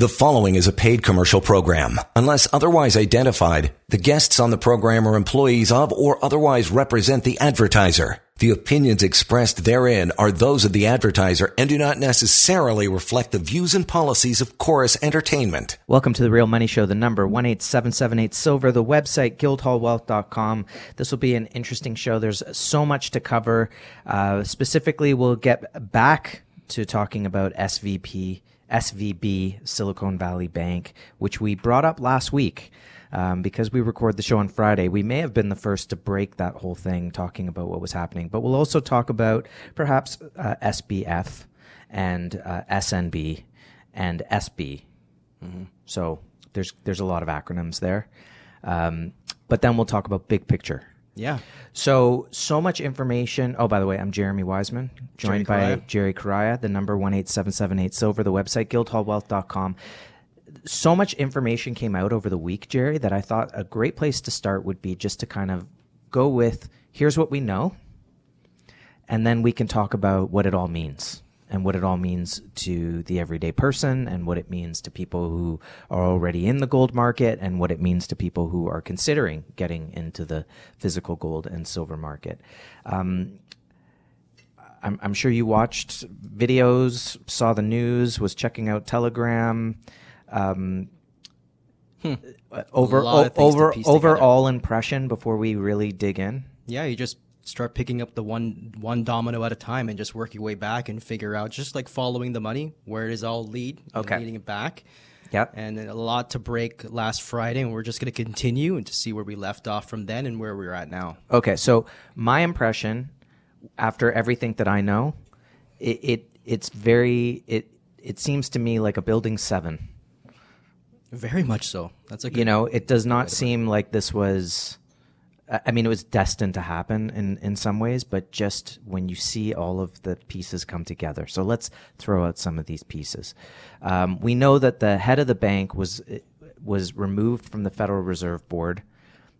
The following is a paid commercial program. Unless otherwise identified, the guests on the program are employees of or otherwise represent the advertiser. The opinions expressed therein are those of the advertiser and do not necessarily reflect the views and policies of Chorus Entertainment. Welcome to the Real Money Show, the number 18778 Silver, the website guildhallwealth.com. This will be an interesting show. There's so much to cover. Uh, specifically, we'll get back to talking about SVP SVB, Silicon Valley Bank, which we brought up last week. Um, because we record the show on Friday, we may have been the first to break that whole thing talking about what was happening. But we'll also talk about perhaps uh, SBF and uh, SNB and SB. Mm-hmm. So there's there's a lot of acronyms there. Um, but then we'll talk about big picture. Yeah. So, so much information. Oh, by the way, I'm Jeremy Wiseman, joined Jerry by Jerry Correia, the number 18778 Silver, the website guildhallwealth.com. So much information came out over the week, Jerry, that I thought a great place to start would be just to kind of go with here's what we know, and then we can talk about what it all means and what it all means to the everyday person and what it means to people who are already in the gold market and what it means to people who are considering getting into the physical gold and silver market. Um, I'm, I'm, sure you watched videos, saw the news, was checking out Telegram. Um, hmm. Over o- over overall impression before we really dig in. Yeah, you just start picking up the one one domino at a time and just work your way back and figure out just like following the money where it is all lead okay. leading it back. Yep. And a lot to break last friday and we're just going to continue and to see where we left off from then and where we're at now. Okay so my impression after everything that i know it, it it's very it it seems to me like a building seven. Very much so. That's a you know it does not seem like this was I mean, it was destined to happen in, in some ways, but just when you see all of the pieces come together. So let's throw out some of these pieces. Um, we know that the head of the bank was was removed from the Federal Reserve Board.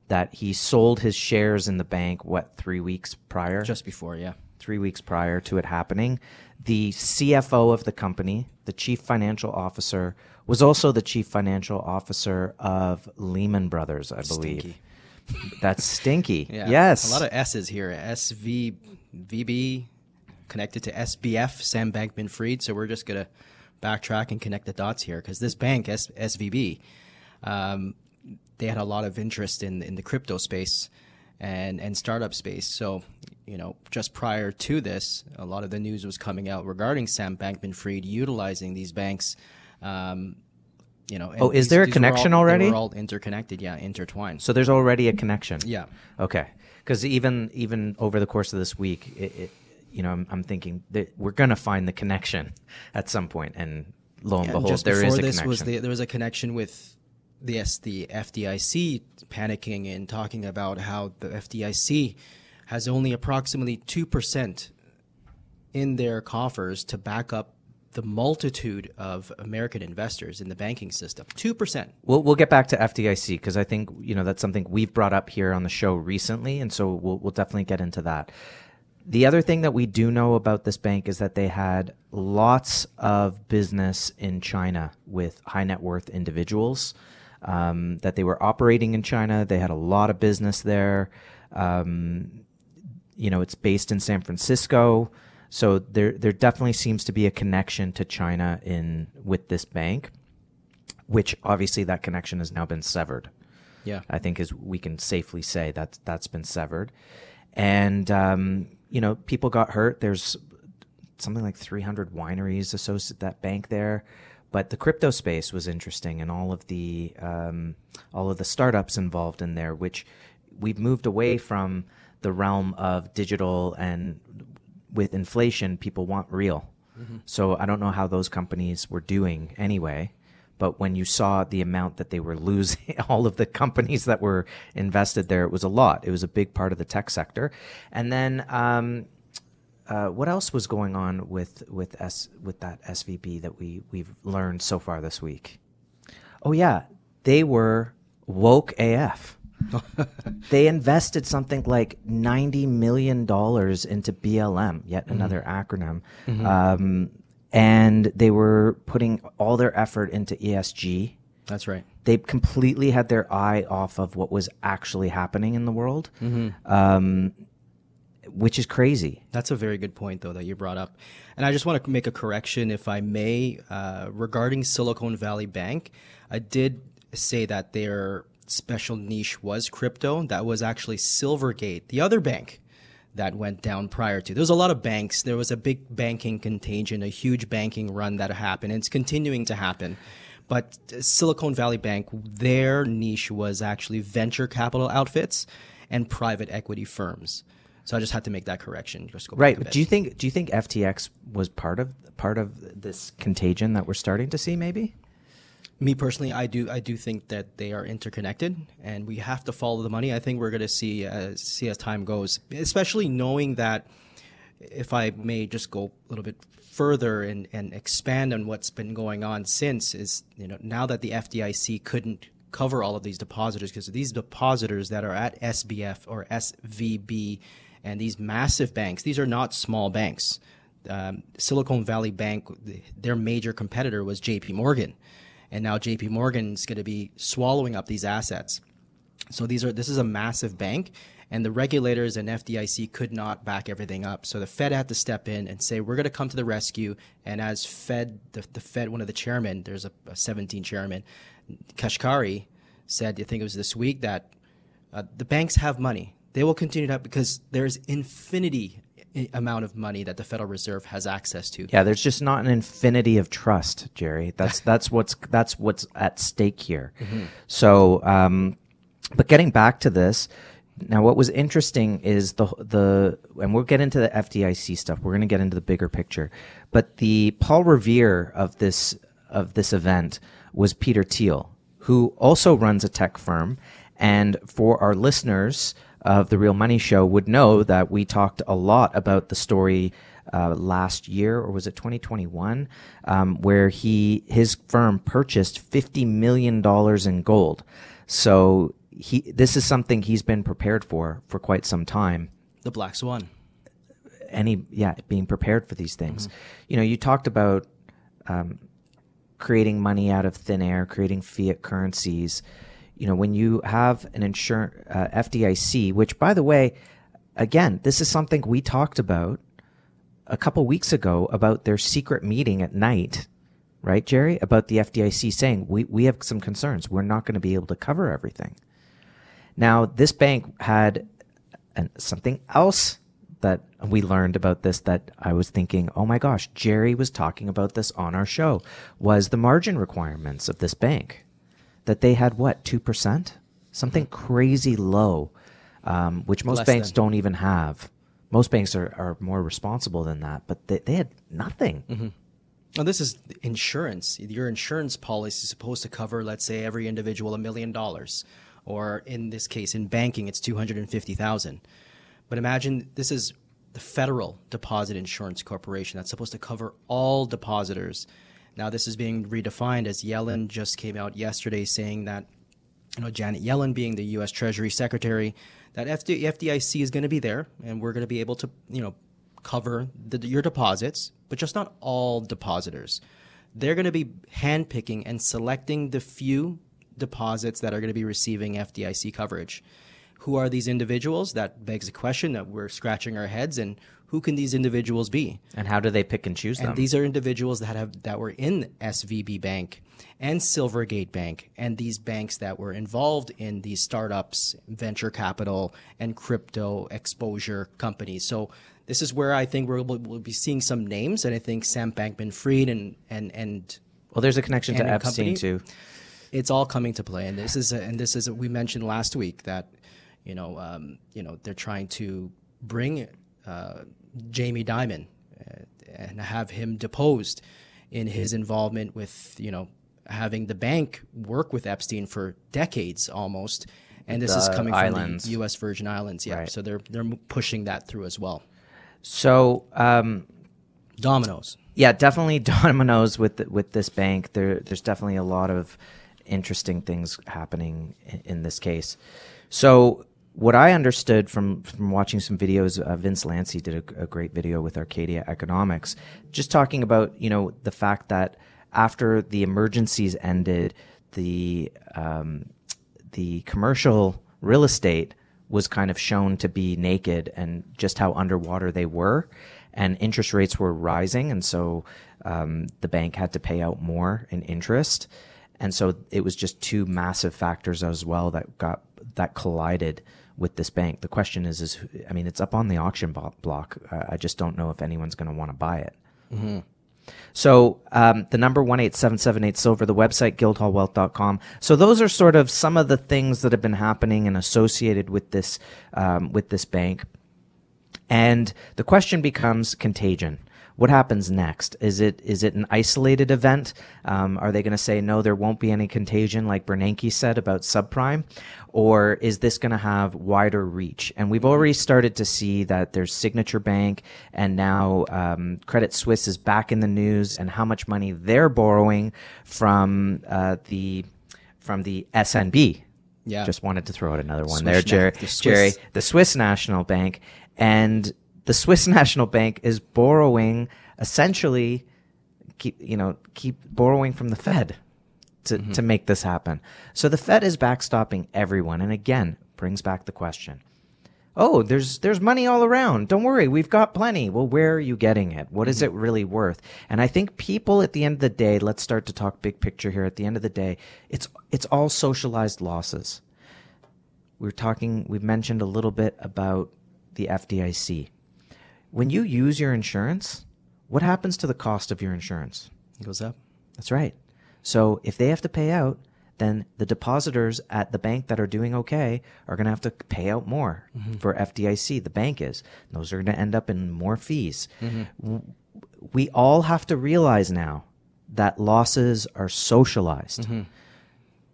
That he sold his shares in the bank what three weeks prior? Just before, yeah, three weeks prior to it happening. The CFO of the company, the chief financial officer, was also the chief financial officer of Lehman Brothers, I believe. Stinky. That's stinky. yeah. Yes. A lot of S's here. SVB connected to SBF, Sam Bankman Fried. So we're just going to backtrack and connect the dots here because this bank, S- SVB, um, they had a lot of interest in, in the crypto space and, and startup space. So, you know, just prior to this, a lot of the news was coming out regarding Sam Bankman Fried utilizing these banks. Um, you know. oh, is these, there a connection all, already? Were all interconnected, yeah, intertwined. So there's already a connection. Yeah. Okay. Because even even over the course of this week, it, it, you know, I'm, I'm thinking that we're going to find the connection at some point, and lo and yeah, behold, and there is a this connection. Was the, there was a connection with the FDIC panicking and talking about how the FDIC has only approximately two percent in their coffers to back up the multitude of American investors in the banking system. 2%. We'll, we'll get back to FDIC because I think, you know, that's something we've brought up here on the show recently. And so we'll, we'll definitely get into that. The other thing that we do know about this bank is that they had lots of business in China with high net worth individuals, um, that they were operating in China. They had a lot of business there. Um, you know, it's based in San Francisco. So there there definitely seems to be a connection to China in with this bank, which obviously that connection has now been severed. Yeah, I think is we can safely say that that's been severed, and um, you know people got hurt. There's something like 300 wineries associated that bank there. But the crypto space was interesting, and all of the um, all of the startups involved in there, which we've moved away from the realm of digital and with inflation, people want real. Mm-hmm. So I don't know how those companies were doing anyway. But when you saw the amount that they were losing, all of the companies that were invested there, it was a lot. It was a big part of the tech sector. And then, um, uh, what else was going on with with S with that SVB that we we've learned so far this week? Oh yeah, they were woke AF. they invested something like ninety million dollars into BLM, yet mm-hmm. another acronym. Mm-hmm. Um, and they were putting all their effort into ESG. That's right. They completely had their eye off of what was actually happening in the world, um, which is crazy. That's a very good point, though, that you brought up. And I just want to make a correction, if I may, uh, regarding Silicon Valley Bank. I did say that their special niche was crypto. That was actually Silvergate, the other bank that went down prior to. There was a lot of banks. There was a big banking contagion, a huge banking run that happened, and it's continuing to happen. But uh, Silicon Valley Bank, their niche was actually venture capital outfits and private equity firms. So I just had to make that correction. Just go Right. Do you think do you think FTX was part of part of this contagion that we're starting to see maybe? Me personally, I do I do think that they are interconnected, and we have to follow the money. I think we're going to see uh, see as time goes, especially knowing that. If I may just go a little bit further and, and expand on what's been going on since is you know now that the FDIC couldn't cover all of these depositors because these depositors that are at SBF or SVB and these massive banks these are not small banks um, Silicon Valley Bank their major competitor was JP Morgan and now JP Morgan's going to be swallowing up these assets so these are this is a massive bank, and the regulators and FDIC could not back everything up. So the Fed had to step in and say, "We're going to come to the rescue." And as Fed, the, the Fed, one of the chairmen, there's a, a 17 chairman, Kashkari, said, I think it was this week, that uh, the banks have money. They will continue to have because there's infinity amount of money that the Federal Reserve has access to. Yeah, there's just not an infinity of trust, Jerry. That's that's what's that's what's at stake here. So, um, but getting back to this, now what was interesting is the the and we'll get into the FDIC stuff. We're going to get into the bigger picture, but the Paul Revere of this of this event was Peter Thiel, who also runs a tech firm. And for our listeners of the Real Money Show, would know that we talked a lot about the story uh, last year, or was it 2021, um, where he his firm purchased 50 million dollars in gold. So he this is something he's been prepared for for quite some time. The Black Swan. any yeah being prepared for these things. You know you talked about um, creating money out of thin air creating fiat currencies you know when you have an insurance uh, fdic which by the way again this is something we talked about a couple weeks ago about their secret meeting at night right jerry? About the fdic saying we, we have some concerns. We're not going to be able to cover everything. Now, this bank had and something else that we learned about this that I was thinking, oh my gosh, Jerry was talking about this on our show, was the margin requirements of this bank. That they had what, 2%? Something crazy low, um, which most Less banks than. don't even have. Most banks are, are more responsible than that, but they, they had nothing. Well, this is insurance. Your insurance policy is supposed to cover, let's say, every individual a million dollars, or in this case, in banking, it's two hundred and fifty thousand. But imagine this is the Federal Deposit Insurance Corporation that's supposed to cover all depositors. Now, this is being redefined as Yellen just came out yesterday saying that you know, Janet Yellen being the U.S. Treasury Secretary, that FD, FDIC is going to be there, and we're going to be able to, you know, cover the, your deposits, but just not all depositors. They're going to be handpicking and selecting the few deposits that are going to be receiving FDIC coverage. Who are these individuals? That begs a question that we're scratching our heads, and who can these individuals be? And how do they pick and choose them? And these are individuals that have that were in SVB Bank and Silvergate Bank and these banks that were involved in these startups, venture capital, and crypto exposure companies. So this is where I think we're, we'll, we'll be seeing some names, and I think Sam Bankman-Fried and and and well, there's a connection to Epstein, company- too. it's all coming to play. And this is and this is we mentioned last week that you know um, you know they're trying to bring uh, Jamie Dimon uh, and have him deposed in his involvement with you know having the bank work with Epstein for decades almost. And this is coming islands. from the U.S. Virgin Islands, yeah. Right. So they're they're pushing that through as well. So, um, Dominoes. yeah, definitely dominoes with the, with this bank. There, there's definitely a lot of interesting things happening in, in this case. So what I understood from from watching some videos, uh, Vince Lanci did a, a, great video with Arcadia Economics, just talking about you know the fact that after the emergencies ended, the um, the commercial real estate was kind of shown to be naked and just how underwater they were, and interest rates were rising, and so um, the bank had to pay out more in interest, and so it was just two massive factors as well that got that collided with this bank. The question is, is I mean, it's up on the auction block. Uh, I just don't know if anyone's going to want to buy it. Mm-hmm. So um, the number one eight seven seven eight silver, the website guildhallwealth.com. So those are sort of some of the things that have been happening and associated with this um, with this bank. And the question becomes contagion what happens next? Is it is it an isolated event? Um, are they going to say no? There won't be any contagion, like Bernanke said about subprime, or is this going to have wider reach? And we've already started to see that there's Signature Bank, and now um, Credit Suisse is back in the news, and how much money they're borrowing from uh, the from the SNB. Yeah. Just wanted to throw out another one Swiss there, Jerry. The Jerry, the Swiss National Bank, and the Swiss National Bank is borrowing essentially keep you know keep borrowing from the Fed to, mm-hmm. to make this happen. So the Fed is backstopping everyone and again brings back the question. Oh, there's there's money all around. Don't worry, we've got plenty. Well, where are you getting it? What is mm-hmm. it really worth? And I think people at the end of the day, let's start to talk big picture here. At the end of the day, it's it's all socialized losses. We're talking we've mentioned a little bit about the FDIC when you use your insurance, what happens to the cost of your insurance? It goes up. That's right. So if they have to pay out, then the depositors at the bank that are doing okay are going to have to pay out more mm-hmm. for FDIC. The bank is. Those are going to end up in more fees. Mm-hmm. We all have to realize now that losses are socialized. Mm-hmm.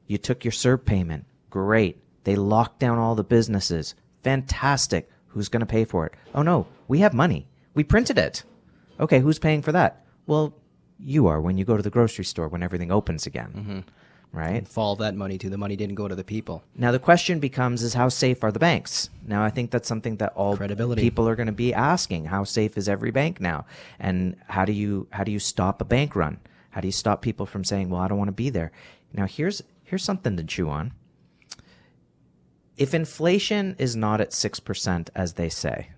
You took your CERB payment. Great. They locked down all the businesses. Fantastic. Who's going to pay for it? Oh no, we have money. We printed it. Okay, who's paying for that? Well, you are when you go to the grocery store when everything opens again. Mm-hmm. Right? And fall that money to the money didn't go to the people. Now the question becomes is how safe are the banks? Now I think that's something that all Credibility. people are going to be asking. How safe is every bank now? And how do you how do you stop a bank run? How do you stop people from saying, "Well, I don't want to be there." Now here's here's something to chew on if inflation is not at 6%, as they say,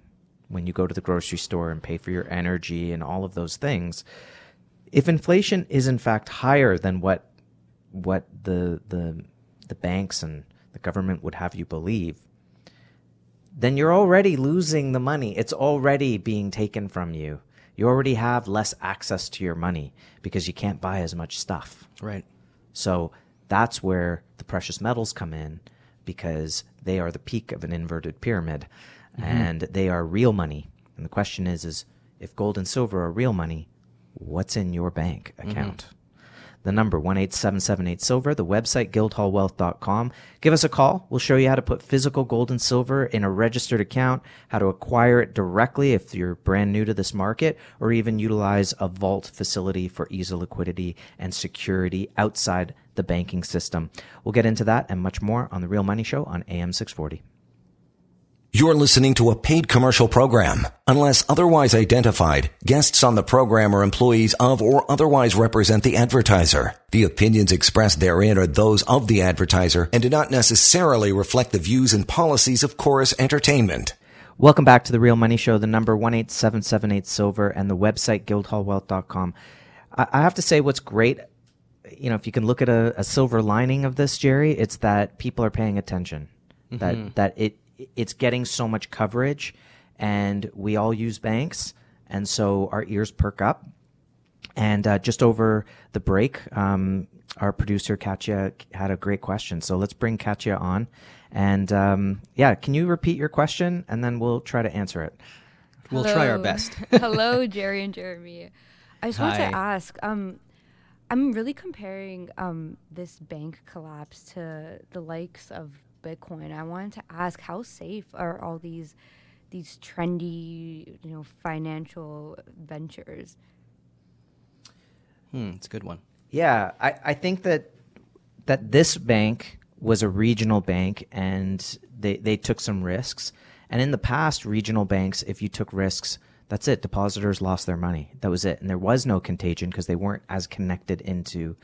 when you go to the grocery store and pay for your energy and all of those things, if inflation is in fact higher than what what the the the banks and the government would have you believe, then you're already losing the money. It's already being taken from you. You already have less access to your money because you can't buy as much stuff. Right. So that's where the precious metals come in because they are the peak of an inverted pyramid mm-hmm. and they are real money. And the question is, is if gold and silver are real money, what's in your bank account? Mm-hmm. The number 18778 silver, the website guildhallwealth.com. Give us a call. We'll show you how to put physical gold and silver in a registered account, how to acquire it directly if you're brand new to this market, or even utilize a vault facility for ease of liquidity and security outside the banking system. We'll get into that and much more on The Real Money Show on AM 640. You're listening to a paid commercial program. Unless otherwise identified, guests on the program are employees of or otherwise represent the advertiser. The opinions expressed therein are those of the advertiser and do not necessarily reflect the views and policies of Chorus Entertainment. Welcome back to the Real Money Show, the number 18778 Silver and the website guildhallwealth.com. I have to say what's great you know, if you can look at a, a silver lining of this, Jerry, it's that people are paying attention. Mm-hmm. That that it it's getting so much coverage, and we all use banks, and so our ears perk up. And uh, just over the break, um, our producer Katya had a great question. So let's bring Katya on. And um, yeah, can you repeat your question, and then we'll try to answer it. We'll try our best. Hello, Jerry and Jeremy. I just want to ask. Um, I'm really comparing um, this bank collapse to the likes of Bitcoin. I wanted to ask how safe are all these these trendy, you know, financial ventures? Hmm, it's a good one. Yeah, I, I think that that this bank was a regional bank and they, they took some risks. And in the past, regional banks, if you took risks, that's it. Depositors lost their money. That was it. And there was no contagion because they weren't as connected into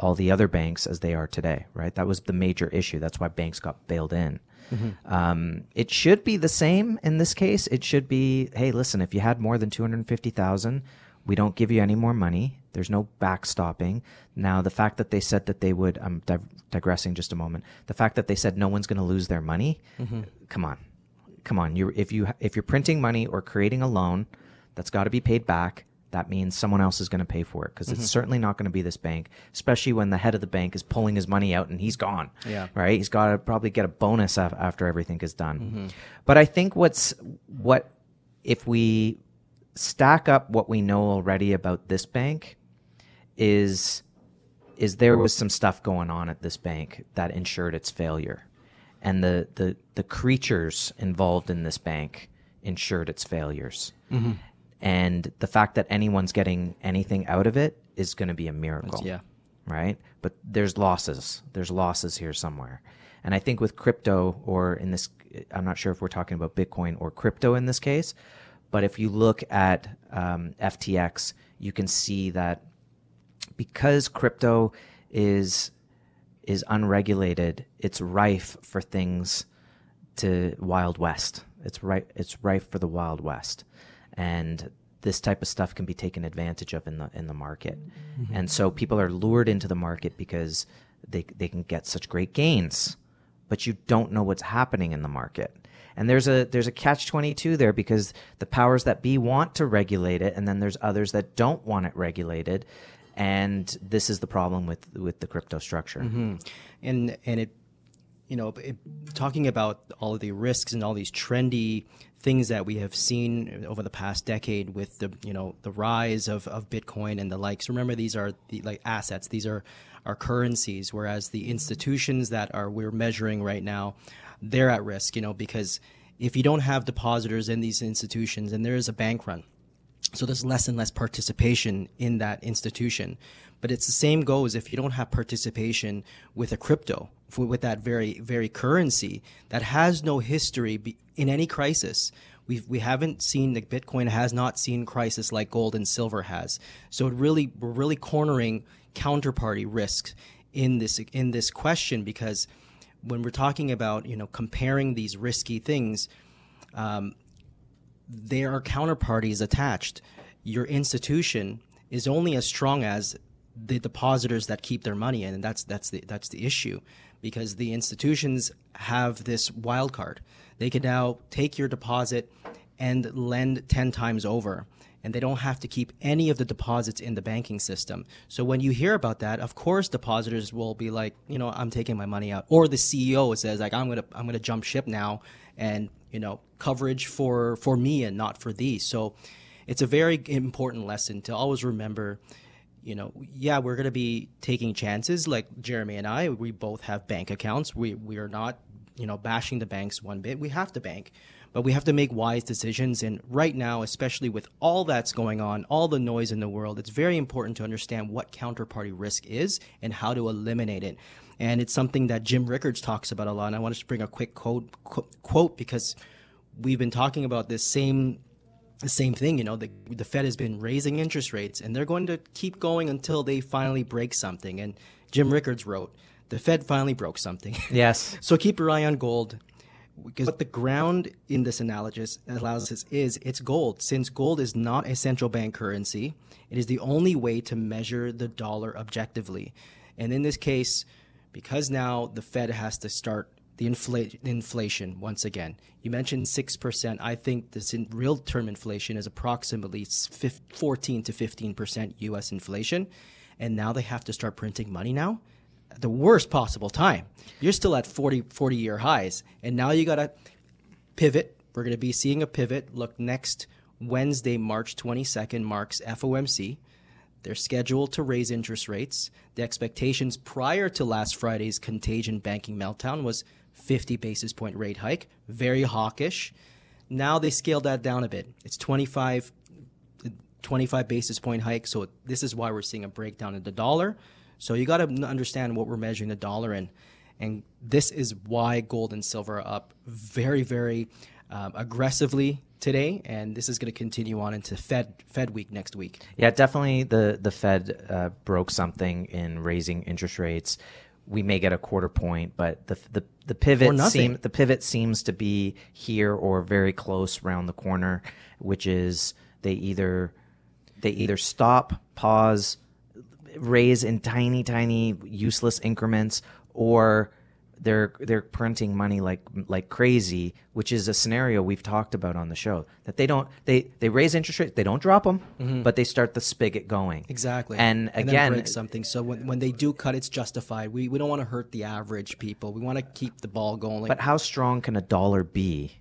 all the other banks as they are today, right? That was the major issue. That's why banks got bailed in. Mm-hmm. Um, it should be the same in this case. It should be, hey, listen, if you had more than 250,000, we don't give you any more money. There's no backstopping. Now, the fact that they said that they would, I'm digressing just a moment. The fact that they said no one's going to lose their money, mm-hmm. come on come on, you if you if you're printing money or creating a loan that's got to be paid back, that means someone else is going to pay for it because mm-hmm. it's certainly not going to be this bank, especially when the head of the bank is pulling his money out and he's gone. Yeah. Right. He's got to probably get a bonus af- after everything is done. Mm-hmm. But I think what's what if we stack up what we know already about this bank is is there was some stuff going on at this bank that ensured its failure and the, the, the creatures involved in this bank ensured its failures. Mm-hmm. And the fact that anyone's getting anything out of it is going to be a miracle. That's, yeah. Right? But there's losses. There's losses here somewhere. And I think with crypto, or in this, I'm not sure if we're talking about Bitcoin or crypto in this case, but if you look at um, FTX, you can see that because crypto is is unregulated, it's rife for things to Wild West. It's right. It's rife for the Wild West, and this type of stuff can be taken advantage of in the in the market. Mm-hmm. And so people are lured into the market because they they can get such great gains, but you don't know what's happening in the market. And there's a there's a catch 22 there because the powers that be want to regulate it and then there's others that don't want it regulated and this is the problem with with the crypto structure. Mm-hmm. And and it, you know, it, talking about all of the risks and all these trendy things that we have seen over the past decade with the you know the rise of, of Bitcoin and the likes. Remember, these are the like assets. These are our currencies, whereas the institutions that are we're measuring right now, they're at risk. You know, because if you don't have depositors in these institutions, and there is a bank run so there's less and less participation in that institution. But it's the same goes if you don't have participation with a crypto, with that very, very currency that has no history in any crisis. We've, we haven't seen the Bitcoin has not seen crisis like gold and silver has. So it really, we're really cornering counterparty risks in this, in this question because when we're talking about, you know, comparing these risky things, um, there are counterparties attached. Your institution is only as strong as the depositors that keep their money in, and that's that's the that's the issue, because the institutions have this wild card. They can now take your deposit and lend ten times over, and they don't have to keep any of the deposits in the banking system. So when you hear about that, of course, depositors will be like, you know, I'm taking my money out, or the CEO says like, I'm gonna I'm gonna jump ship now and you know coverage for for me and not for thee so it's a very important lesson to always remember you know yeah we're going to be taking chances. Like jeremy and i we both have bank accounts. We we are not you know bashing the banks one bit. We have to bank but we have to make wise decisions. And right now especially with all that's going on all the noise in the world it's very important to understand what counterparty risk is and how to eliminate it. And it's something that Jim Rickards talks about a lot. And I want to bring a quick quote, quote because we've been talking about this same the same thing. You know, the the Fed has been raising interest rates, and they're going to keep going until they finally break something. And Jim Rickards wrote, "The Fed finally broke something." Yes. so keep your eye on gold. Because what the ground in this analysis allows us is it's gold. Since gold is not a central bank currency, it is the only way to measure the dollar objectively. And in this case, because now the Fed has to start the infl- inflation once again. You mentioned 6%. I think this in real term inflation is approximately 14 to 15% US inflation. And now they have to start printing money now. The worst possible time. You're still at 40, 40 year highs. And now you got to pivot. We're going to be seeing a pivot. Look, next Wednesday, March 22nd, marks FOMC. They're scheduled to raise interest rates. The expectations prior to last Friday's contagion banking meltdown was 50 basis point rate hike, very hawkish. Now they scaled that down a bit. It's 25 25 basis point hike. So this is why we're seeing a breakdown in the dollar. So you got to understand what we're measuring the dollar in. And this is why gold and silver are up very, very um, aggressively today, and this is going to continue on into Fed Fed week next week. Yeah, definitely. The the Fed uh, broke something in raising interest rates. We may get a quarter point, but the the the pivot seem, the pivot seems to be here or very close around the corner, which is they either they either stop, pause, raise in tiny, tiny, useless increments, or they're they're printing money like like crazy, which is a scenario we've talked about on the show. That they don't they they raise interest rates, they don't drop them, mm-hmm. but they start the spigot going. Exactly. And, and again, something. So when, when they do cut, it's justified. We we don't want to hurt the average people. We want to keep the ball going. But how strong can a dollar be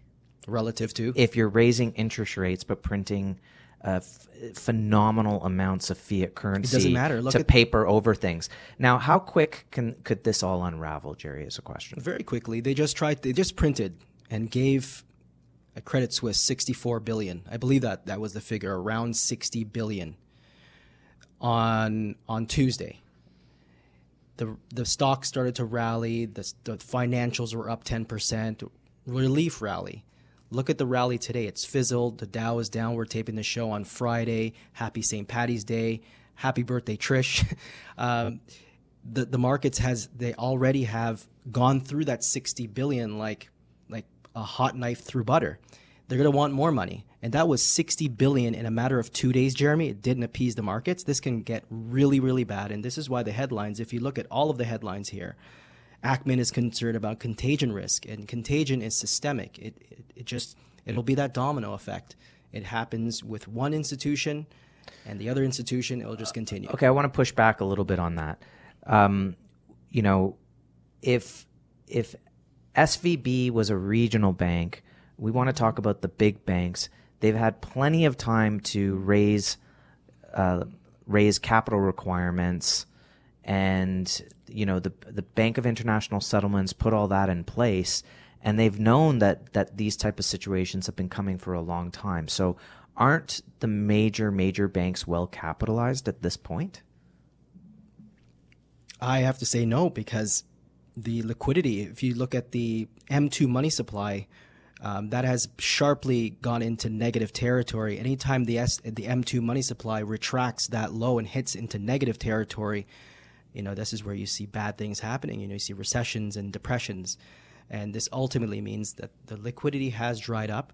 relative to if you're raising interest rates but printing uh, f- phenomenal amounts of fiat currency it doesn't matter. Look to paper over things. Now, how quick can could this all unravel, Jerry? Is a question. Very quickly. They just tried. They just printed and gave a Credit Suisse 64 billion. I believe that that was the figure, around 60 billion on on Tuesday. The the stock started to rally. The, the financials were up 10 percent. Relief rally. Look at the rally today. It's fizzled. The Dow is down. We're taping the show on Friday. Happy St. Patty's Day. Happy birthday, Trish. um, the the markets has they already have gone through that 60 billion like like a hot knife through butter. They're going to want more money. And that was 60 billion in a matter of 2 days, Jeremy. It didn't appease the markets. This can get really really bad and this is why the headlines if you look at all of the headlines here Ackman is concerned about contagion risk, and contagion is systemic. It, it, it just it'll be that domino effect. It happens with one institution, and the other institution it'll just continue. Okay, I want to push back a little bit on that. Um, you know, if if SVB was a regional bank, we want to talk about the big banks. They've had plenty of time to raise uh, raise capital requirements and you know the the Bank of International Settlements put all that in place, and they've known that that these type of situations have been coming for a long time. So, aren't the major major banks well capitalized at this point? I have to say no because the liquidity. If you look at the M2 money supply. Um, that has sharply gone into negative territory. Anytime the S, the M2 money supply retracts that low and hits into negative territory, you know, this is where you see bad things happening. You know, you see recessions and depressions, and this ultimately means that the liquidity has dried up.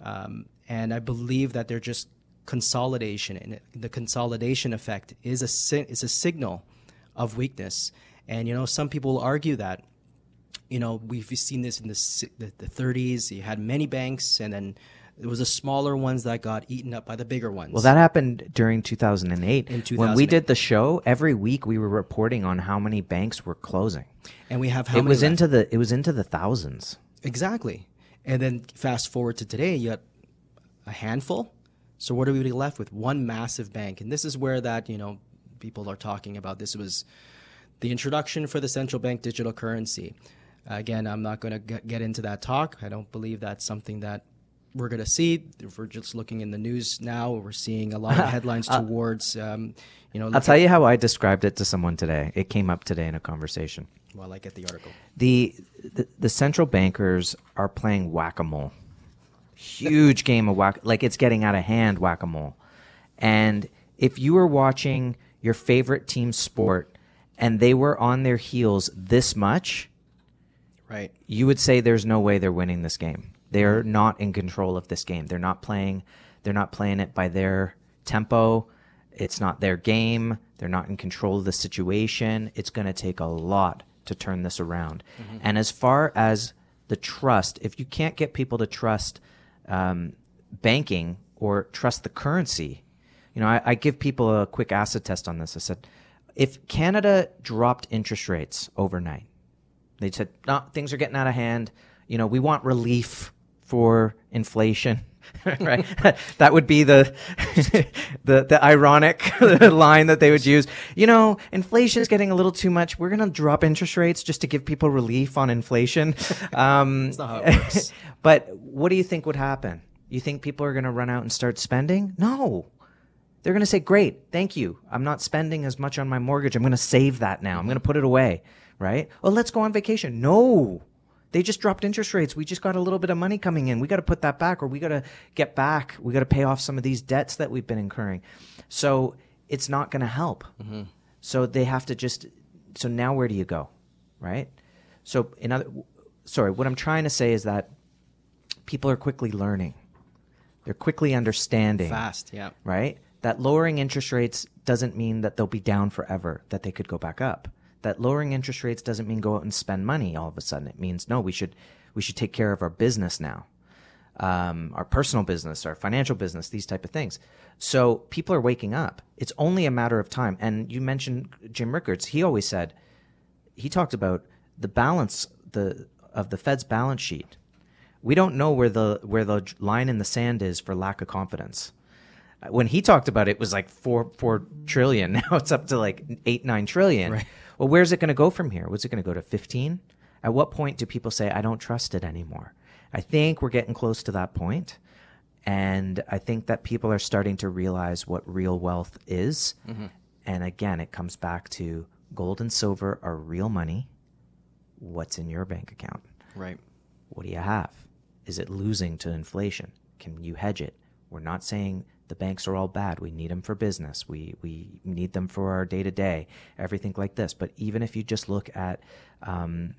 Um, and I believe that they're just consolidation, and the consolidation effect is a is a signal of weakness. And you know, some people argue that. You know, we've seen this in the, the, the 30s. You had many banks, and then it was the smaller ones that got eaten up by the bigger ones. Well, that happened during 2008. In 2008. When we did the show, every week we were reporting on how many banks were closing. And we have how it was left? into the it was into the thousands. Exactly. And then fast forward to today, you got a handful. So what are we left with? One massive bank. And this is where that, you know, people are talking about this was the introduction for the central bank digital currency. Again, I'm not going to get into that talk. I don't believe that's something that we're going to see. If we're just looking in the news now, we're seeing a lot of headlines uh, towards, um, you know. I'll tell you how I described it to someone today. It came up today in a conversation. Well, I get the article. The the, the central bankers are playing whack a mole. Huge game of whack, like it's getting out of hand whack a mole. And if you were watching your favorite team sport and they were on their heels this much, right, you would say there's no way they're winning this game they're not in control of this game. They're not playing. They're not playing it by their tempo. It's not their game. They're not in control of the situation. It's going to take a lot to turn this around. Mm-hmm. And as far as the trust, if you can't get people to trust um, banking or trust the currency, you know, I, I give people a quick acid test on this. I said, if Canada dropped interest rates overnight, they said, no, things are getting out of hand. You know, we want relief for inflation. right, that would be the the the ironic line that they would use. You know, inflation is getting a little too much. We're going to drop interest rates just to give people relief on inflation. Um, but what do you think would happen? You think people are going to run out and start spending? No. They're going to say, "Great, thank you. I'm not spending as much on my mortgage. I'm going to save that now. I'm going to put it away." right? Oh, let's go on vacation. No, they just dropped interest rates. We just got a little bit of money coming in. We got to put that back, or we got to get back. We got to pay off some of these debts that we've been incurring. So it's not going to help. Mm-hmm. So they have to just. So now where do you go, right? So in other, sorry, what I'm trying to say is that people are quickly learning. They're quickly understanding. Fast, yeah. Right? That lowering interest rates doesn't mean that they'll be down forever, that they could go back up. That lowering interest rates doesn't mean go out and spend money all of a sudden. It means no, we should we should take care of our business now. Um, our personal business, our financial business, these type of things. So people are waking up. It's only a matter of time. And you mentioned Jim Rickards. He always said, he talked about the balance the of the Fed's balance sheet we don't know where the where the line in the sand is for lack of confidence. When he talked about it, it was like four four trillion. Now it's up to like eight nine trillion. Right. Well, where's it going to go from here? Was it going to go to fifteen? At what point do people say I don't trust it anymore? I think we're getting close to that point, and I think that people are starting to realize what real wealth is. Mm-hmm. And again, it comes back to gold and silver are real money. What's in your bank account? Right. What do you have? Is it losing to inflation? Can you hedge it? We're not saying the banks are all bad. We need them for business. We we need them for our day to day, everything like this. But even if you just look at um,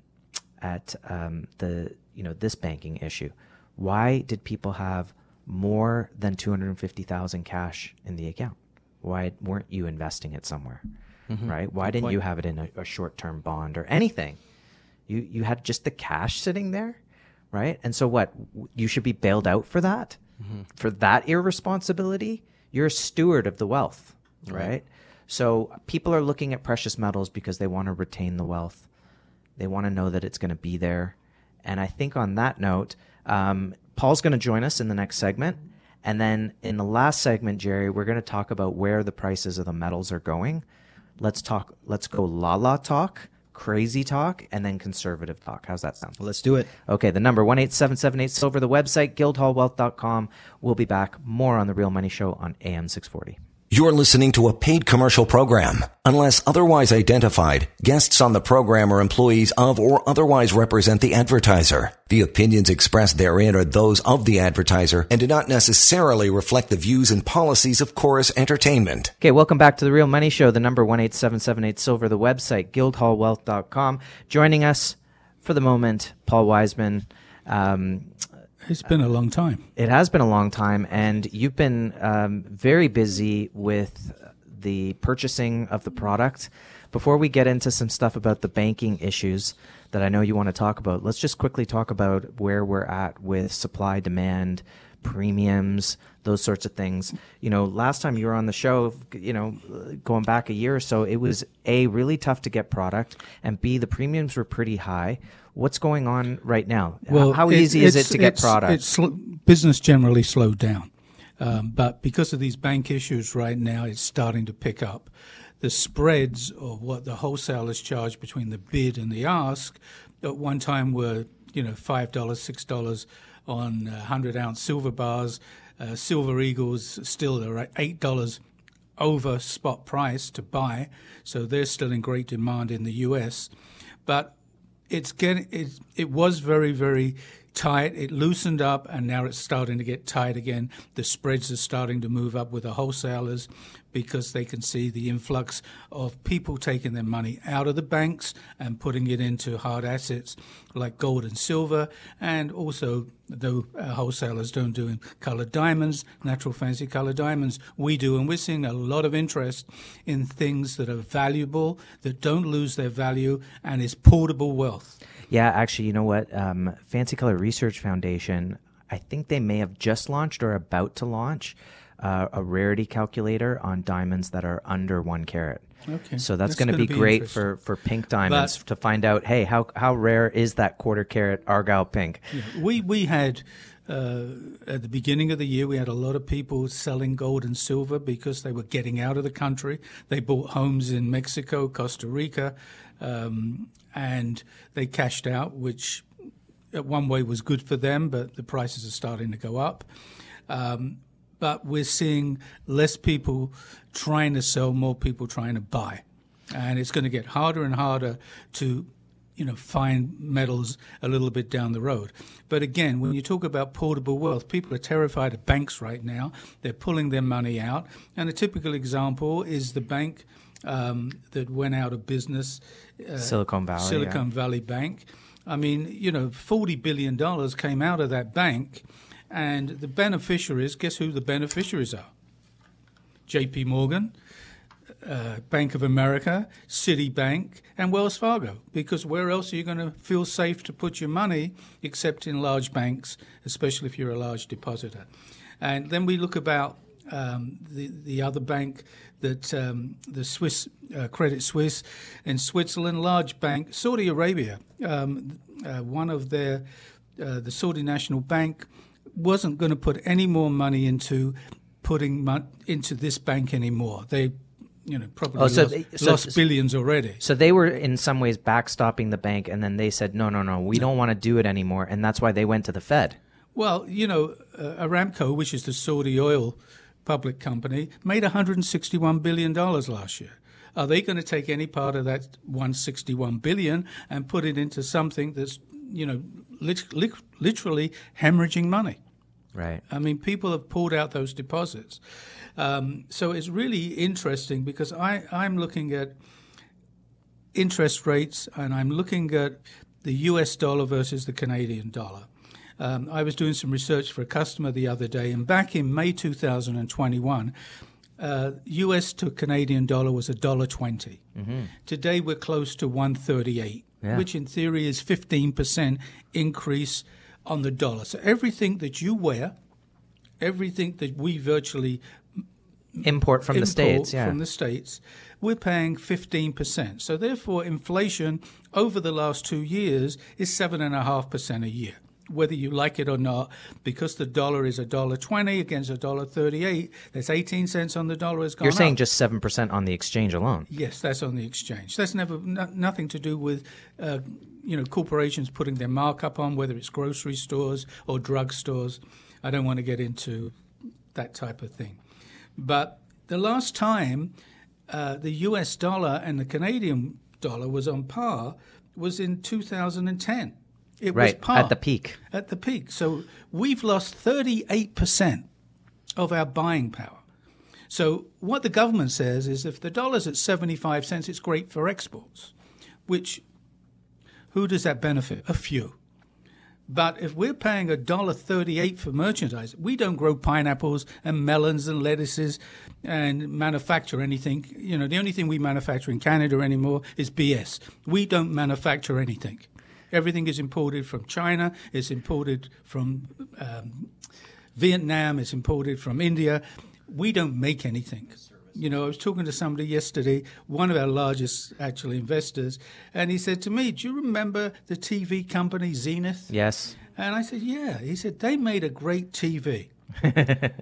at um, the you know this banking issue, why did people have more than two hundred and fifty thousand cash in the account? Why weren't you investing it somewhere? Mm-hmm. Right? Why Good didn't point. you have it in a, a short term bond or anything? You you had just the cash sitting there right? And so what? You should be bailed out for that, mm-hmm. for that irresponsibility. You're a steward of the wealth, right? right? So people are looking at precious metals because they want to retain the wealth. They want to know that it's going to be there. And I think on that note, um, Paul's going to join us in the next segment. And then in the last segment, Jerry, we're going to talk about where the prices of the metals are going. Let's talk, let's go la la talk crazy talk and then conservative talk. How's that sound? Let's do it. Okay, the number 18778 Silver, the website, guildhallwealth.com. We'll be back. More on The Real Money Show on AM 640. You're listening to a paid commercial program. Unless otherwise identified, guests on the program are employees of or otherwise represent the advertiser. The opinions expressed therein are those of the advertiser and do not necessarily reflect the views and policies of Chorus Entertainment. Okay, welcome back to the Real Money Show. The number 18778 Silver, the website, guildhallwealth.com. Joining us for the moment, Paul Wiseman. Um, it's been a long time. It has been a long time, and you've been um, very busy with the purchasing of the product. Before we get into some stuff about the banking issues that I know you want to talk about, let's just quickly talk about where we're at with supply demand, premiums, those sorts of things. You know, last time you were on the show, you know, going back a year or so, it was A, really tough to get product, and B, the premiums were pretty high. What's going on right now? Well, how, easy is it to get product? It's business generally slowed down, um, but because of these bank issues right now, it's starting to pick up. The spreads of what the wholesalers charge between the bid and the ask at one time were, you know, five dollars, six dollars on hundred ounce silver bars. Uh, silver Eagles still are at eight dollars over spot price to buy, so they're still in great demand in the U.S. But it's getting it, it was very very tight. It loosened up, and now it's starting to get tight again. The spreads are starting to move up with the wholesalers because they can see the influx of people taking their money out of the banks and putting it into hard assets like gold and silver, and also though uh, wholesalers don't do colored diamonds, natural fancy colored diamonds, we do, and we're seeing a lot of interest in things that are valuable, that don't lose their value, and is portable wealth. Yeah, actually, you know what? Um, Fancy Color Research Foundation, I think they may have just launched or about to launch uh, a rarity calculator on diamonds that are under one carat. Okay. So that's, that's going to be, be great for, for pink diamonds but, to find out, hey, how how rare is that quarter carat argyle pink? Yeah, we we had uh, at the beginning of the year, we had a lot of people selling gold and silver because they were getting out of the country. They bought homes in Mexico, Costa Rica, um, and they cashed out, which one way was good for them, but the prices are starting to go up. Um, but we're seeing less people trying to sell, more people trying to buy. and it's going to get harder and harder to you know, find metals a little bit down the road. But again, when you talk about portable wealth, people are terrified of banks right now. They're pulling their money out. And a typical example is the bank um, that went out of business uh, Silicon Valley. Silicon yeah. Valley Bank. I mean, you know, $40 billion came out of that bank. And the beneficiaries, guess who the beneficiaries are? JP Morgan, uh, Bank of America, Citibank, and Wells Fargo. Because where else are you going to feel safe to put your money except in large banks, especially if you're a large depositor? And then we look about um, the the other bank that um, the Swiss uh, Credit Suisse in Switzerland, large bank, Saudi Arabia, um, uh, one of their uh, the Saudi National Bank wasn't going to put any more money into putting into this bank anymore. They you know, probably oh, so lost, they, so, lost billions already. So they were in some ways backstopping the bank, and then they said, no, no, no, we don't want to do it anymore, and that's why they went to the Fed. Well, you know, uh, Aramco, which is the Saudi oil public company, made 161 billion dollars last year. Are they going to take any part of that 161 billion and put it into something that's, you know, literally hemorrhaging money? Right. I mean, people have pulled out those deposits. Um, so it's really interesting because I, I'm looking at interest rates and I'm looking at the US dollar versus the Canadian dollar. Um, I was doing some research for a customer the other day, and back in May 2021, uh, US to Canadian dollar was a dollar 20. Mm-hmm. Today we're close to 138, yeah. which in theory is 15% increase on the dollar. So everything that you wear, everything that we virtually import from import the states, yeah. from the states, we're paying 15%. So therefore, inflation over the last two years is 7.5% a year. Whether you like it or not, because the dollar is a dollar twenty against a dollar thirty-eight, that's eighteen cents on the dollar has gone. You're saying up. just seven percent on the exchange alone. Yes, that's on the exchange. That's never no, nothing to do with uh, you know corporations putting their markup on, whether it's grocery stores or drug stores. I don't want to get into that type of thing. But the last time uh, the US dollar and the Canadian dollar was on par was in 2010. It right, was par. At the peak. At the peak. So we've lost 38% of our buying power. So what the government says is if the dollar's at 75 cents, it's great for exports, which who does that benefit? A few. But if we're paying a dollar thirty-eight for merchandise, we don't grow pineapples and melons and lettuces and manufacture anything. You know, the only thing we manufacture in Canada anymore is BS. We don't manufacture anything. Everything is imported from China. It's imported from um, Vietnam. It's imported from India. We don't make anything. You know, I was talking to somebody yesterday, one of our largest actual investors, and he said to me, "Do you remember the TV company Zenith?" Yes. And I said, "Yeah." He said they made a great TV. said,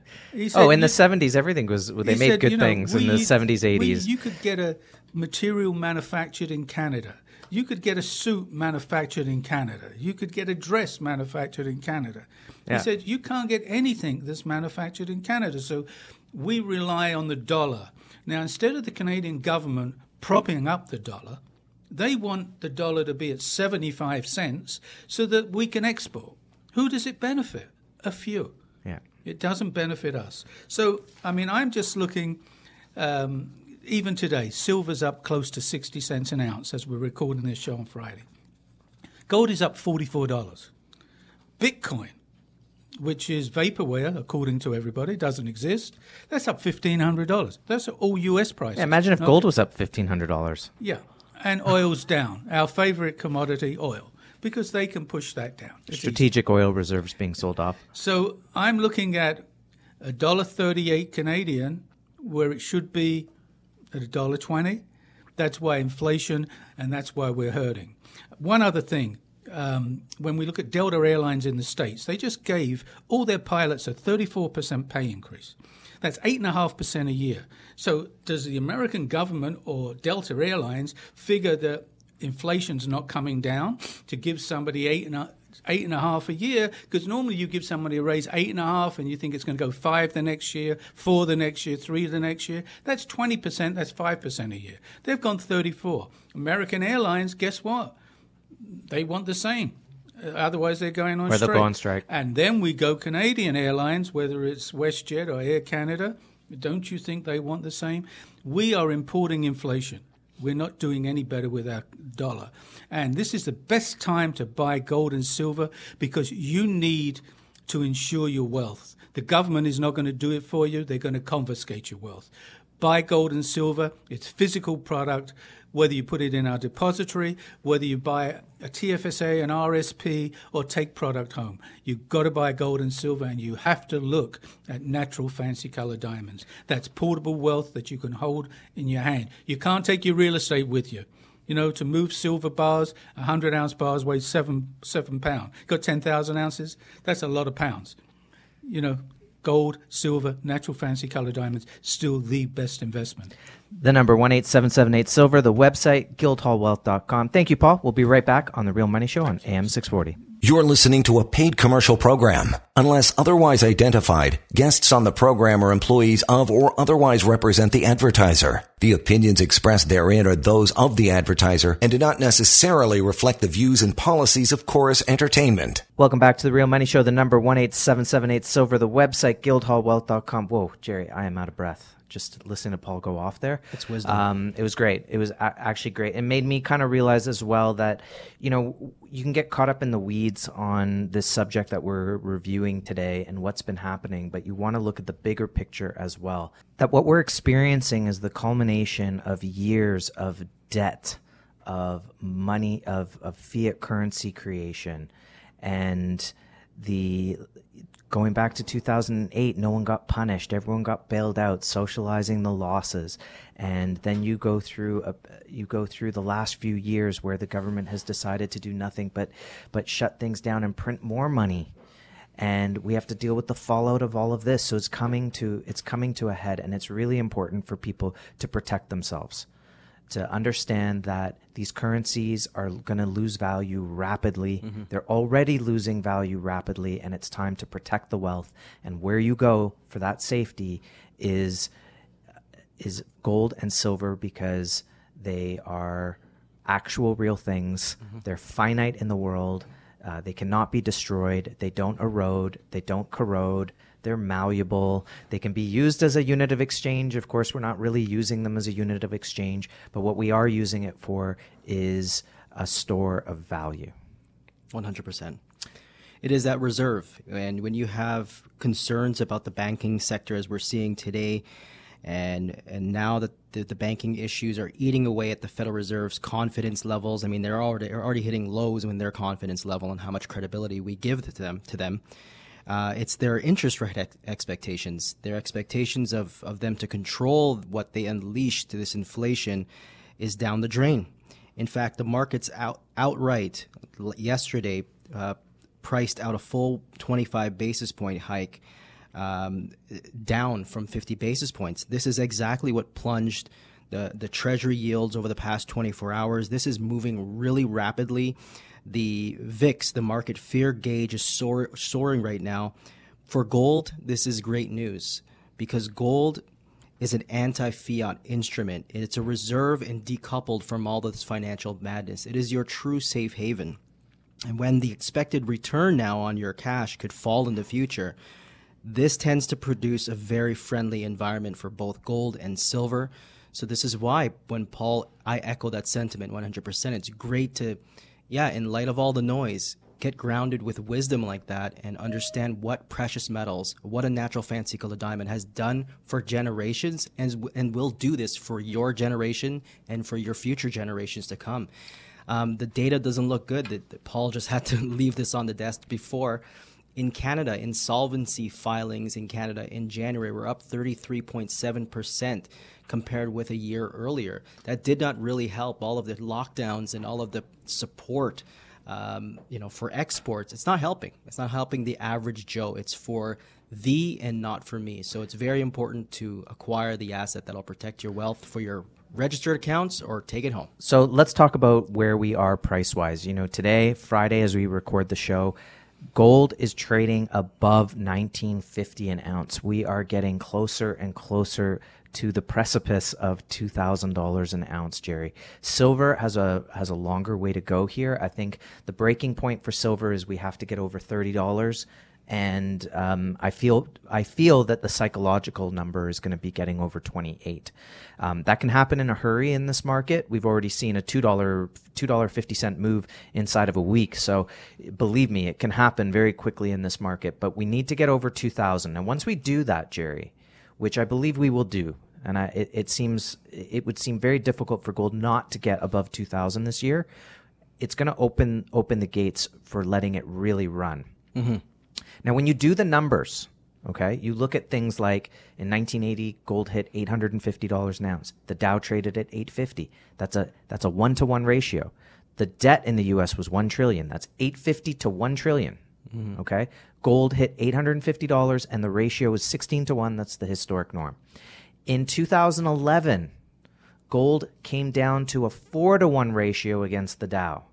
oh, in the seventies, everything was they made said, good you know, things in the seventies, eighties. You could get a material manufactured in Canada. You could get a suit manufactured in Canada. You could get a dress manufactured in Canada. Yeah. He said you can't get anything that's manufactured in Canada. So we rely on the dollar. Now, instead of the Canadian government propping up the dollar, they want the dollar to be at 75 cents so that we can export. Who does it benefit? A few. Yeah. It doesn't benefit us. So, I mean, I'm just looking, um, even today, silver's up close to 60 cents an ounce as we're recording this show on Friday. Gold is up $44. Bitcoin which is vaporware, according to everybody, doesn't exist. That's up fifteen hundred dollars. That's all U.S. prices. Yeah, imagine if gold was up fifteen hundred dollars. Yeah, and oil's down. Our favorite commodity, oil, because they can push that down. It's Strategic easy. oil reserves being sold off. So I'm looking at a dollar thirty-eight Canadian, where it should be at a dollar twenty. That's why inflation, and that's why we're hurting. One other thing um, when we look at Delta Airlines in the States, they just gave all their pilots a 34% pay increase. That's 8.5% a year. So, does the American government or Delta Airlines figure that inflation's not coming down to give somebody eight and a, eight and a half a year because normally you give somebody a raise eight and a half and you think it's going to go five the next year, four the next year, three the next year. That's 20%, that's 5% a year. They've gone 34. American Airlines, guess what? They want the same. Uh, otherwise, they're going on Where strike. they'll go on strike. And then we go Canadian Airlines, whether it's WestJet or Air Canada. Don't you think they want the same? We are importing inflation. We're not doing any better with our dollar. And this is the best time to buy gold and silver because you need to ensure your wealth. The government is not going to do it for you, they're going to confiscate your wealth. Buy gold and silver, it's physical product whether you put it in our depository, whether you buy a TFSA, an RSP, or take product home. You've got to buy gold and silver, and you have to look at natural fancy color diamonds. That's portable wealth that you can hold in your hand. You can't take your real estate with you. You know, to move silver bars, 100 ounce bars weigh seven, seven pounds. Got 10,000 ounces? That's a lot of pounds. You know, gold, silver, natural fancy color diamonds, still the best investment. The number 18778 Silver, the website, guildhallwealth.com. Thank you, Paul. We'll be right back on The Real Money Show on AM 640. You're listening to a paid commercial program. Unless otherwise identified, guests on the program are employees of or otherwise represent the advertiser. The opinions expressed therein are those of the advertiser and do not necessarily reflect the views and policies of Corus Entertainment. Welcome back to The Real Money Show, the number 18778 Silver, the website, guildhallwealth.com. Whoa, Jerry, I am out of breath just listening to Paul go off there. It's wisdom. Um, it was great. It was a- actually great. It made me kind of realize as well that, you know, you can get caught up in the weeds on this subject that we're reviewing today and what's been happening, but you want to look at the bigger picture as well. That what we're experiencing is the culmination of years of debt, of money, of, of fiat currency creation, and the going back to 2008 no one got punished. Everyone got bailed out socializing the losses. And then you go through a, you go through the last few years where the government has decided to do nothing but but shut things down and print more money. And we have to deal with the fallout of all of this. So it's coming to it's coming to a head and it's really important for people to protect themselves to understand that these currencies are going to lose value rapidly. Mm-hmm. They're already losing value rapidly, and it's time to protect the wealth. And where you go for that safety is is gold and silver because they are actual real things. Mm-hmm. They're finite in the world. Uh, they cannot be destroyed. They don't erode. They don't corrode. They're malleable. They can be used as a unit of exchange. Of course, we're not really using them as a unit of exchange, but what we are using it for is a store of value. 100%. It is that reserve. And when you have concerns about the banking sector as we're seeing today, and and now that the, the banking issues are eating away at the Federal Reserve's confidence levels. I mean, they're already they're already hitting lows in their confidence level and how much credibility we give to them to them. Uh, it's their interest rate ex- expectations, their expectations of, of them to control what they unleash to this inflation is down the drain. In fact, the markets out outright yesterday uh, priced out a full 25 basis point hike um, down from 50 basis points. This is exactly what plunged the, the treasury yields over the past 24 hours. This is moving really rapidly. The VIX, the market fear gauge, is soar, soaring right now. For gold, this is great news because gold is an anti fiat instrument. It's a reserve and decoupled from all this financial madness. It is your true safe haven. And when the expected return now on your cash could fall in the future, this tends to produce a very friendly environment for both gold and silver. So this is why when Paul I echo that sentiment 100%. It's great to yeah, in light of all the noise, get grounded with wisdom like that and understand what precious metals, what a natural fancy color diamond has done for generations and and will do this for your generation and for your future generations to come. Um, the data doesn't look good. That, that Paul just had to leave this on the desk before. In Canada, insolvency filings in Canada in January were up 33.7% compared with a year earlier. That did not really help all of the lockdowns and all of the support um, you know, for exports. It's not helping. It's not helping the average Joe. It's for thee and not for me. So it's very important to acquire the asset that'll protect your wealth for your registered accounts or take it home. So let's talk about where we are price wise. You know, today, Friday, as we record the show, gold is trading above 1950 an ounce. We are getting closer and closer to the precipice of $2000 an ounce jerry. Silver has a has a longer way to go here. I think the breaking point for silver is we have to get over $30 and um, I feel I feel that the psychological number is going to be getting over 28. Um, that can happen in a hurry in this market. We've already seen a two dollar two dollar fifty cent move inside of a week. So believe me, it can happen very quickly in this market. But we need to get over 2,000. And once we do that, Jerry, which I believe we will do, and I, it, it seems it would seem very difficult for gold not to get above 2,000 this year. It's going to open open the gates for letting it really run. Mm-hmm. Now, when you do the numbers, okay, you look at things like in 1980, gold hit $850 an ounce. The Dow traded at 850. That's a that's a one to one ratio. The debt in the U.S. was one trillion. That's 850 to one trillion. Mm-hmm. Okay, gold hit $850, and the ratio was 16 to one. That's the historic norm. In 2011, gold came down to a four to one ratio against the Dow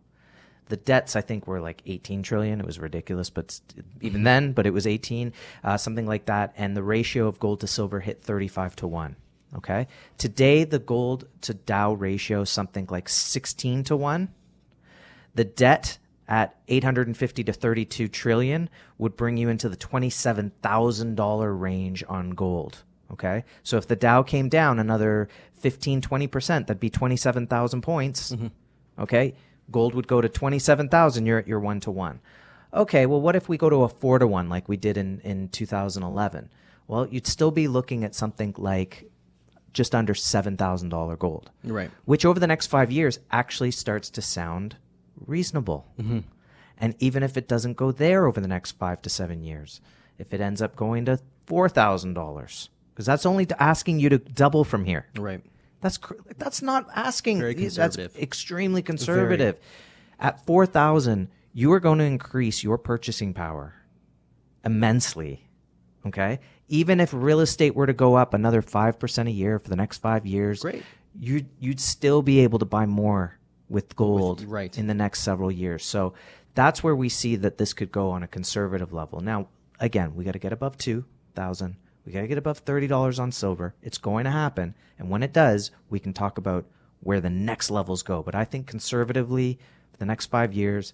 the debts I think were like 18 trillion. It was ridiculous, but even then, but it was 18, uh, something like that. And the ratio of gold to silver hit 35 to one. Okay. Today, the gold to Dow ratio something like 16 to one. The debt at 850 to 32 trillion would bring you into the $27,000 range on gold. Okay. So if the Dow came down another 15, 20%, that'd be 27,000 points. Mm-hmm. Okay gold would go to 27,000, you're at your one to one. Okay, well, what if we go to a four to one like we did in, in 2011? Well, you'd still be looking at something like just under $7,000 gold. Right. Which over the next five years actually starts to sound reasonable. Mm-hmm. And even if it doesn't go there over the next five to seven years, if it ends up going to $4,000, because that's only asking you to double from here. Right. That's that's not asking. Very conservative. That's extremely conservative. Very. At four thousand, you are going to increase your purchasing power immensely. Okay, even if real estate were to go up another five percent a year for the next five years, great. You you'd still be able to buy more with gold with, right. in the next several years. So that's where we see that this could go on a conservative level. Now, again, we got to get above two thousand we got to get above $30 on silver. It's going to happen. And when it does, we can talk about where the next levels go. But I think conservatively, for the next five years,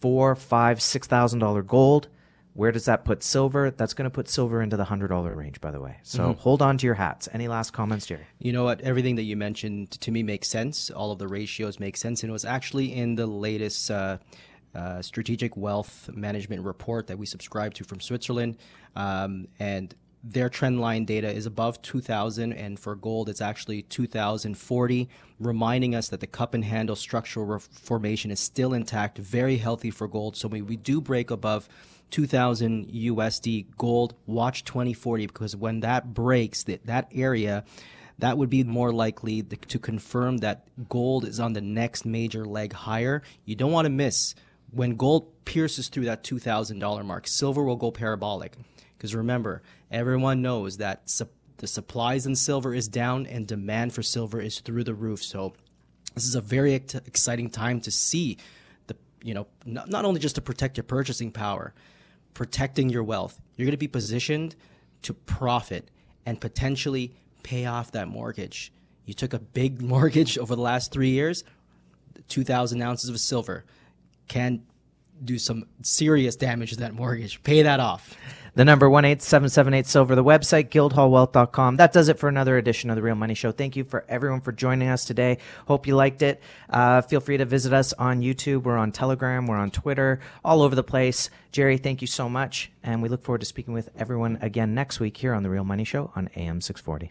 four, five, six thousand dollar gold. Where does that put silver? That's going to put silver into the hundred dollar range, by the way. So mm-hmm. hold on to your hats. Any last comments, Jerry? You know what? Everything that you mentioned to me makes sense. All of the ratios make sense, and it was actually in the latest uh, uh, strategic wealth management report that we subscribe to from Switzerland, um, and their trend line data is above 2000 and for gold it's actually 2040 reminding us that the cup and handle structural formation is still intact very healthy for gold. So when we do break above 2000 USD gold. Watch 2040 because when that breaks that, that area that would be more likely to confirm that gold is on the next major leg higher. You don't want to miss when gold pierces through that $2,000 mark, silver will go parabolic. Because remember, everyone knows that su- the supplies in silver is down and demand for silver is through the roof. So this is a very ex- exciting time to see the you know not, not only just to protect your purchasing power, protecting your wealth. You're going to be positioned to profit and potentially pay off that mortgage. You took a big mortgage over the last three years, 2,000 ounces of silver can do some serious damage to that mortgage. Pay that off. The number one eight seven seven eight silver. The website guildhallwealth.com. That does it for another edition of the Real Money Show. Thank you for everyone for joining us today. Hope you liked it. Uh, feel free to visit us on YouTube. We're on Telegram. We're on Twitter. All over the place. Jerry, thank you so much, and we look forward to speaking with everyone again next week here on the Real Money Show on AM six forty.